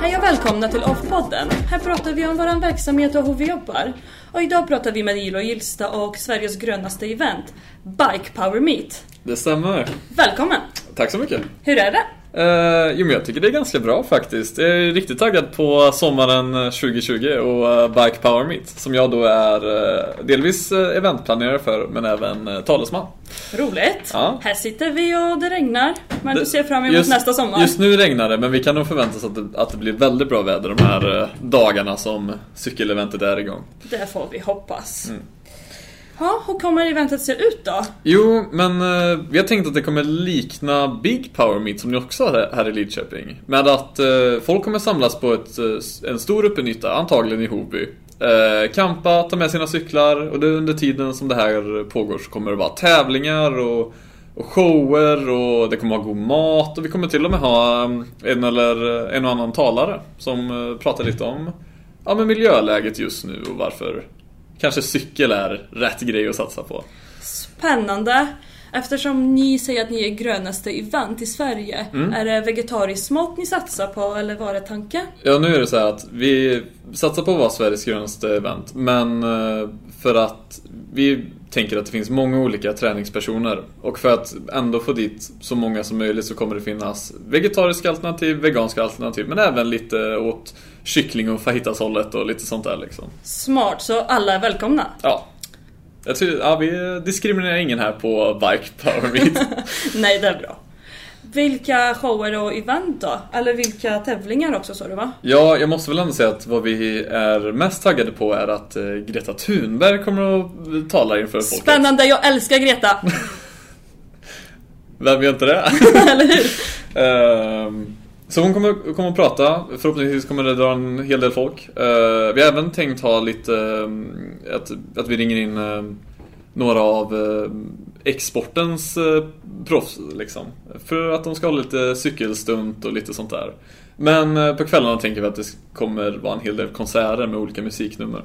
Hej och välkomna till Off-podden. Här pratar vi om vår verksamhet och hur vi jobbar. Och idag pratar vi med Ilo Gilsta och Sveriges grönaste event, Bike Power Meet. Det stämmer. Välkommen! Tack så mycket. Hur är det? Uh, jo men jag tycker det är ganska bra faktiskt. Jag är riktigt taggad på sommaren 2020 och uh, Bike Power Meet. Som jag då är uh, delvis eventplanerare för men även uh, talesman. Roligt! Ja. Här sitter vi och det regnar. Men Det- du ser fram emot just, nästa sommar. Just nu regnar det men vi kan nog förvänta oss att det, att det blir väldigt bra väder de här dagarna som cykeleventet är igång. Det får vi hoppas. Mm. Ja, hur kommer eventet se ut då? Jo, men eh, vi har tänkt att det kommer likna Big Power Meet som ni också har här i Lidköping. Med att eh, folk kommer samlas på ett, eh, en stor öppen yta, antagligen i Hoby. Eh, campa, ta med sina cyklar och det, under tiden som det här pågår så kommer det vara tävlingar och, och shower och det kommer vara god mat och vi kommer till och med ha eh, en eller eh, en och annan talare som eh, pratar lite om ja, men miljöläget just nu och varför kanske cykel är rätt grej att satsa på. Spännande! Eftersom ni säger att ni är grönaste event i Sverige, Mm. är det vegetariskt mat ni satsar på eller vad är tanken? Ja, nu är det så här att vi satsar på att vara Sveriges grönaste event. Men eh, för att vi tänker att det finns många olika träningspersoner. Och för att ändå få dit så många som möjligt så kommer det finnas vegetariska alternativ, veganska alternativ. Men även lite åt kyckling och fajitas-hållet och lite sånt där liksom. Smart, så alla är välkomna. Ja. Jag tycker, ja, vi diskriminerar ingen här på Bike Power Meet. Nej, det är bra. Vilka shower och event då? Eller vilka tävlingar också sa du va? Ja, jag måste väl ändå säga att vad vi är mest taggade på är att eh, Greta Thunberg kommer att tala inför folket. Spännande, jag älskar Greta! Vem gör inte det? eller hur? Ehm, så hon kommer, kommer att prata. Förhoppningsvis kommer det dra en hel del folk. Eh, vi har även tänkt ha lite ehm, att, att vi ringer in ehm, några av exportens uh, proffs liksom. För att de ska ha lite cykelstunt och lite sånt där. Men eh, på kvällarna tänker vi att det kommer vara en hel del konserter med olika musiknummer.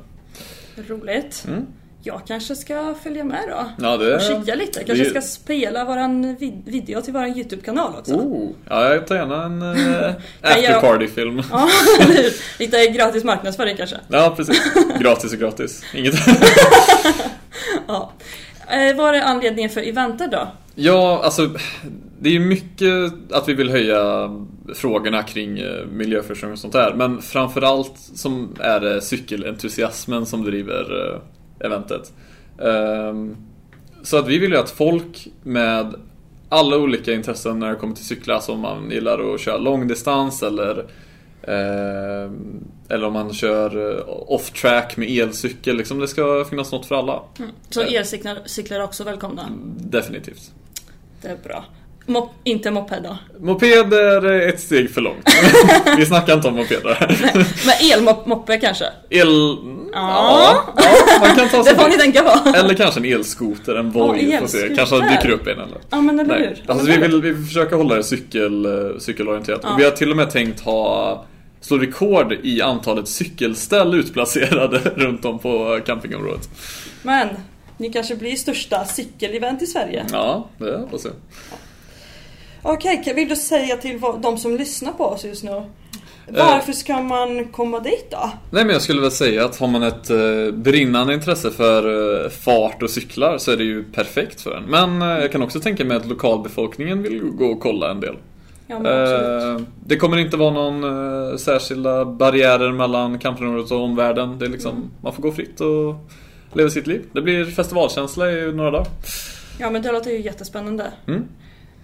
Roligt. Mm. Jag kanske ska följa med då. Ja, det... Och kika lite. Kanske det- ska spela våran vid- video till våran YouTube-kanal också. Oh, ja, jag tar gärna en uh, jag- after party-film. Ja? Lite gratis marknadsföring kanske. Ja, precis. Gratis och gratis. Inget... Ja. Eh, vad är anledningen för eventet då? Ja, alltså det är mycket att vi vill höja frågorna kring eh, miljöförstöring och sånt där. Men framförallt som är det cykelentusiasmen som driver eh, eventet. Ehm, Så att vi vill ju att folk med alla olika intressen när det kommer till cyklar, alltså om man gillar att köra långdistans eller eh, eller om man kör eh, off-track med elcykel, liksom det ska finnas något för alla. Så elcyklar cyklar är också välkomna. Definitivt. Det är bra. Mop- inte då? Moped är ett steg för långt. Vi snackar inte om mopeder. Men elmoppe kanske? El... Ja. ja, man kan ta Det sig får ni tänka på. Eller kanske en elskoter, en Voi. Får se. Kanske dyker upp en eller? Ja men eller Nej. hur? Alltså, vi, det- vill, vi vill försöka hålla det cykel, eh, cykelorienterat. Ja. Och vi har till och med tänkt ha slå rekord i antalet cykelställ utplacerade runt om på campingområdet. Men, ni kanske blir största cykelevent i Sverige. Ja, det hoppas jag. Okej, kan- vill du säga till de som lyssnar på oss just nu? Varför ska man komma dit då? Nej men jag skulle väl säga att har man ett eh, brinnande intresse för eh, fart och cyklar så är det ju perfekt för en. Men eh, jag kan också tänka mig att lokalbefolkningen vill gå och kolla en del. Ja. Eh, det kommer inte vara någon eh, särskilda barriärer mellan campingområdet och omvärlden. Det är liksom, Mm. Man får gå fritt och leva sitt liv. Det blir festivalkänsla i några dagar. Ja men det låter ju jättespännande. Mm.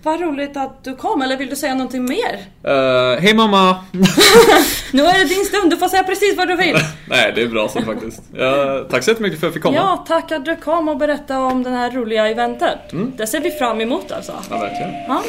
Vad roligt att du kom, eller vill du säga någonting mer? Eh, Hej mamma! Nu är det din stund, du får säga precis vad du vill. Nej, det är bra så faktiskt. Ja, tack så jättemycket för att jag fick komma. Ja, tack att du kom och berättade om det här roliga eventet. Mm. Det ser vi fram emot alltså. ja verkligen. Ja.